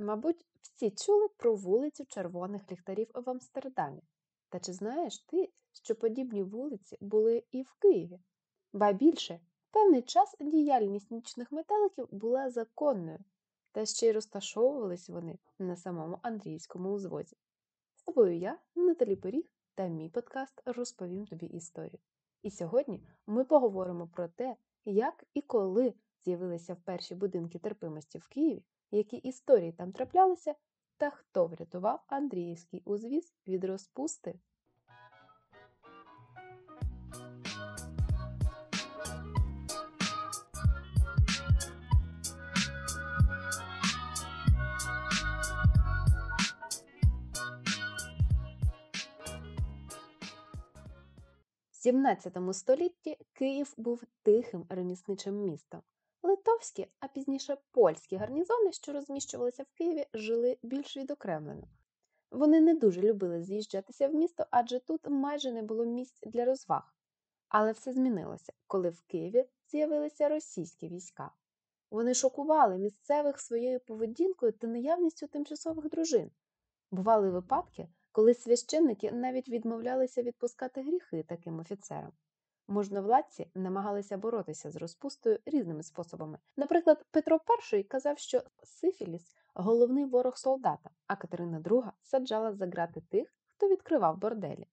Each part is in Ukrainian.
Мабуть, всі чули про вулицю червоних ліхтарів в Амстердамі. Та чи знаєш ти, що подібні вулиці були і в Києві? Ба більше, певний час діяльність нічних метеликів була законною, та ще й розташовувались вони на самому Андріївському узвозі. З тобою я, Наталі Поріг, та мій подкаст розповім тобі історію. І сьогодні ми поговоримо про те, як і коли з'явилися перші будинки терпимості в Києві, які історії там траплялися, та хто врятував Андріївський узвіз від розпусти. 17 столітті Київ був тихим ремісничим містом. Литовські, а пізніше польські гарнізони, що розміщувалися в Києві, жили більш відокремлено. Вони не дуже любили з'їжджатися в місто, адже тут майже не було місць для розваг. Але все змінилося, коли в Києві з'явилися російські війська. Вони шокували місцевих своєю поведінкою та наявністю тимчасових дружин. Бували випадки, коли священники навіть відмовлялися відпускати гріхи таким офіцерам. Можновладці намагалися боротися з розпустою різними способами. Наприклад, Петро І казав, що Сифіліс головний ворог солдата, а Катерина II саджала за грати тих, хто відкривав борделі.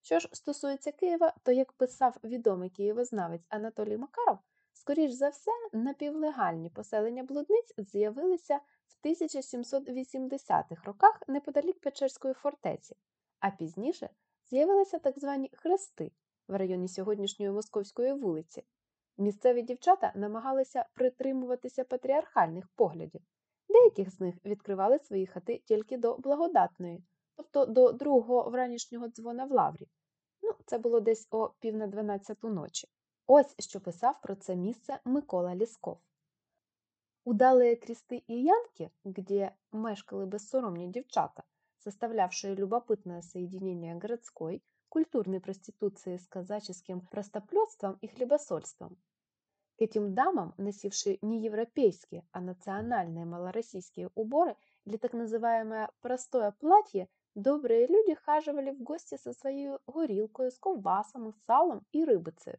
Що ж стосується Києва, то, як писав відомий києвознавець Анатолій Макаров, скоріш за все, напівлегальні поселення блудниць з'явилися в 1780-х роках неподалік Печерської фортеці, а пізніше з'явилися так звані хрести в районі сьогоднішньої Московської вулиці. Місцеві дівчата намагалися притримуватися патріархальних поглядів. Деяких з них відкривали свої хати тільки до благодатної, тобто до другого вранішнього дзвона в лаврі. Ну, це було десь о пів на дванадцяту ночі. Ось що писав про це місце Микола Лісков. Удалые кресты и янки, где мешкали безсоромні дівчата, составлявшие любопытное соединение городской, Культурной проституции с казаческим простоплетством и хлебосольством. К этим дамам, носившие не европейские, а национальные малороссийские уборы или так называемое простое платье, добрые люди хаживали в гости со своей горилкой, с ковбасами, салом и рыбицей,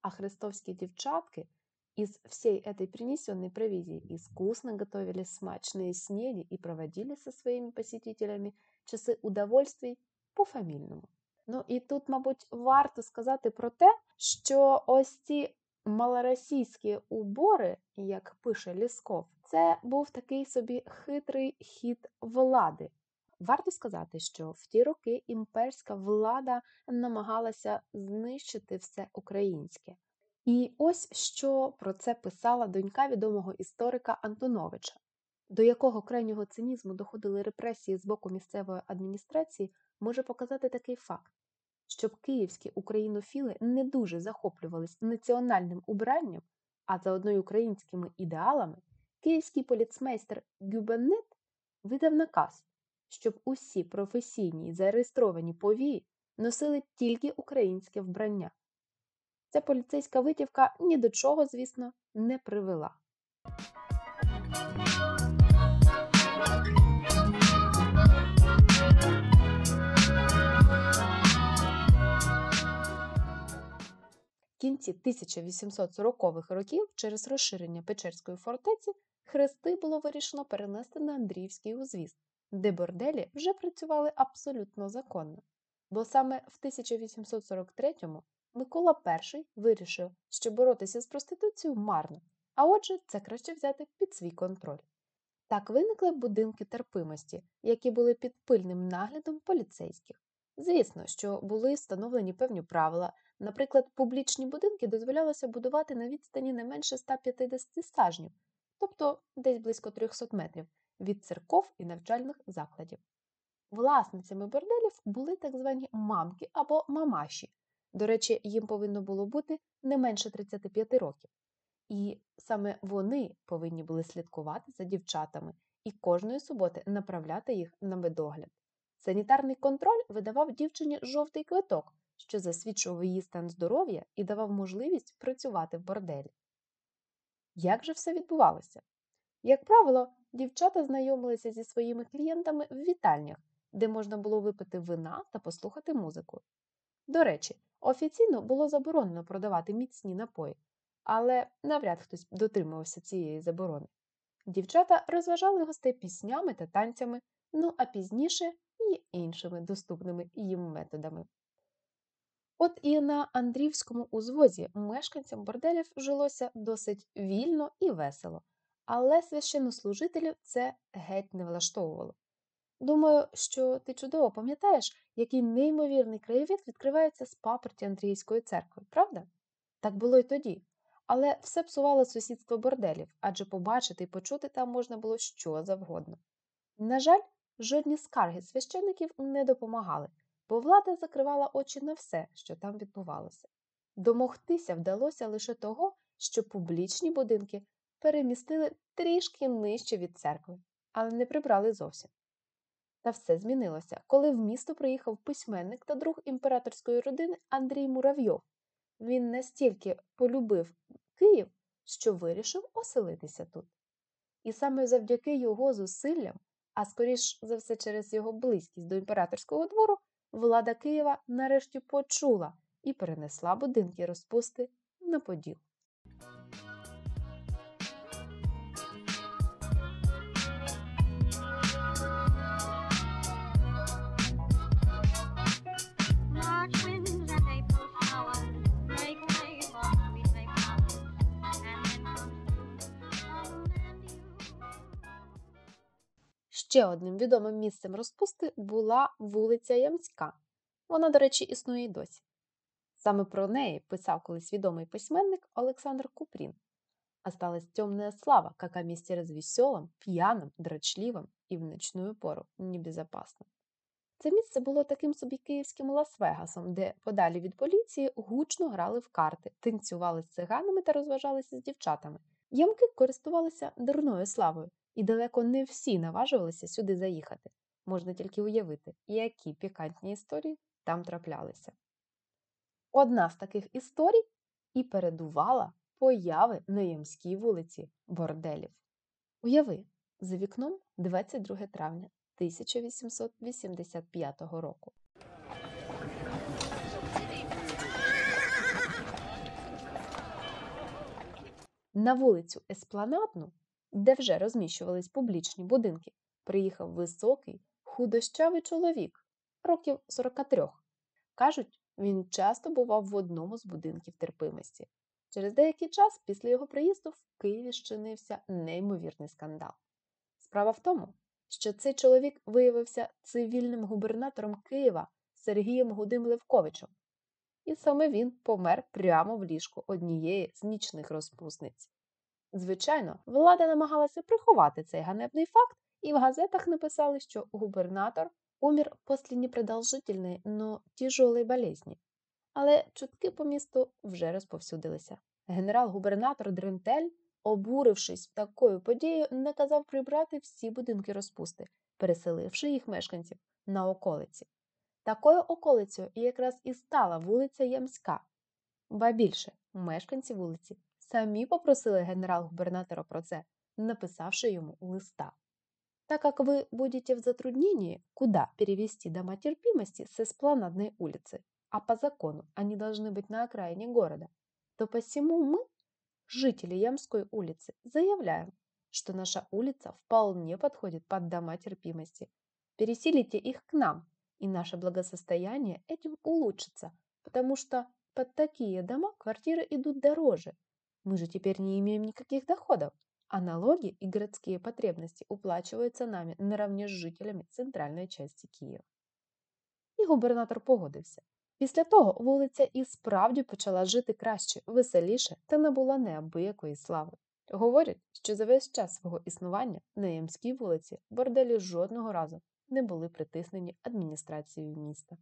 а христовские девчатки – из всей этой принесенной провизии искусно готовили смачные снеди и проводили со своими посетителями часи удовольствий по-фамільному. Ну і тут, мабуть, варто сказати про те, що ось ці малоросійські убори, як пише Лісков, це був такий собі хитрий хід влади. Варто сказати, що в ті роки імперська влада намагалася знищити все українське. І ось що про це писала донька відомого історика Антоновича, до якого крайнього цинізму доходили репресії з боку місцевої адміністрації, може показати такий факт, щоб київські українофіли не дуже захоплювались національним убранням, а заодно й українськими ідеалами, київський поліцмейстер Гюбеннет видав наказ, щоб усі професійні зареєстровані повії носили тільки українське вбрання. Ця поліцейська витівка ні до чого, звісно, не привела. Кінці 1840-х років через розширення Печерської фортеці хрести було вирішено перенести на Андріївський узвіз, де борделі вже працювали абсолютно законно. Бо саме в 1843-му Микола І вирішив, що боротися з проституцією марно, а отже, це краще взяти під свій контроль. Так виникли будинки терпимості, які були під пильним наглядом поліцейських. Звісно, що були встановлені певні правила, наприклад, публічні будинки дозволялося будувати на відстані не менше 150 стажнів, тобто десь близько 300 метрів, від церков і навчальних закладів. Власницями борделів були так звані мамки або мамаші, до речі, їм повинно було бути не менше 35 років. І саме вони повинні були слідкувати за дівчатами і кожної суботи направляти їх на медогляд. Санітарний контроль видавав дівчині жовтий квиток, що засвідчував її стан здоров'я і давав можливість працювати в борделі. Як же все відбувалося? Як правило, дівчата знайомилися зі своїми клієнтами в вітальнях, де можна було випити вина та послухати музику. До речі, офіційно було заборонено продавати міцні напої, але навряд хтось дотримувався цієї заборони. Дівчата розважали гостей піснями та танцями, ну а пізніше і іншими доступними їм методами. От і на Андрівському узвозі мешканцям борделів жилося досить вільно і весело, але священнослужителів це геть не влаштовувало. Думаю, що ти чудово пам'ятаєш, який неймовірний краєвид відкривається з паперті Андріївської церкви, правда? Так було й тоді. Але все псувало сусідство борделів, адже побачити і почути там можна було що завгодно. На жаль, жодні скарги священиків не допомагали, бо влада закривала очі на все, що там відбувалося. Домогтися вдалося лише того, що публічні будинки перемістили трішки нижче від церкви, але не прибрали зовсім. Та все змінилося, коли в місто приїхав письменник та друг імператорської родини Андрій Муравйов. Він настільки полюбив Київ, що вирішив оселитися тут. І саме завдяки його зусиллям, а скоріш за все через його близькість до імператорського двору, влада Києва нарешті почула і перенесла будинки розпусти на Поділ. Ще одним відомим місцем розпусти була вулиця Ямська. Вона, до речі, існує й досі. Саме про неї писав колись відомий письменник Олександр Купрін. Осталась темная слава, как о месте развеселом, п'яним, дрочливом і в ночную пору небезопасном. Це місце було таким собі київським Лас-Вегасом, де подалі від поліції гучно грали в карти, танцювали з циганами та розважалися з дівчатами. Ямки користувалися дурною славою, і далеко не всі наважувалися сюди заїхати. Можна тільки уявити, які пікантні історії там траплялися. Одна з таких історій і передувала появи на Ямській вулиці борделів. Уяви, за вікном 22 травня 1885 року. На вулицю Еспланадну, де вже розміщувались публічні будинки, приїхав високий, худощавий чоловік, років 43. Кажуть, він часто бував в одному з будинків терпимості. Через деякий час після його приїзду в Києві щинився неймовірний скандал. Справа в тому, що цей чоловік виявився цивільним губернатором Києва Сергієм Гудим Левковичем, і саме він помер прямо в ліжку однієї з нічних розпусниць. Звичайно, влада намагалася приховати цей ганебний факт, і в газетах написали, що губернатор умер після непродовжительної, но тяжелої болезні. Але чутки по місту вже розповсюдилися. Генерал-губернатор Дрентель, обурившись такою подією, наказав прибрати всі будинки розпусти, переселивши їх мешканців на околиці. Такою околицею якраз і стала вулиця Ямська. Ба більше, мешканці вулиці самі попросили генерал-губернатора про це, написавши йому листа. Так как вы будете в затруднении, куда перевести дома терпимости с эспланадной улицы, а по закону они должны быть на окраине города, то посему мы, жители Ямской улицы, заявляем, что наша улица вполне подходит под дома терпимости. Переселите их к нам, и наше благосостояние этим улучшится, потому что под такие дома квартиры идут дороже. Мы же теперь не имеем никаких доходов, а налоги и городские потребности уплачиваются нами наравне з жителями центральної частини Києва. І губернатор погодився. Після того вулиця і справді почала жити краще, веселіше та набула неабиякої слави. Говорять, що за весь час свого існування на Ямській вулиці борделі жодного разу не були притиснені адміністрацією міста.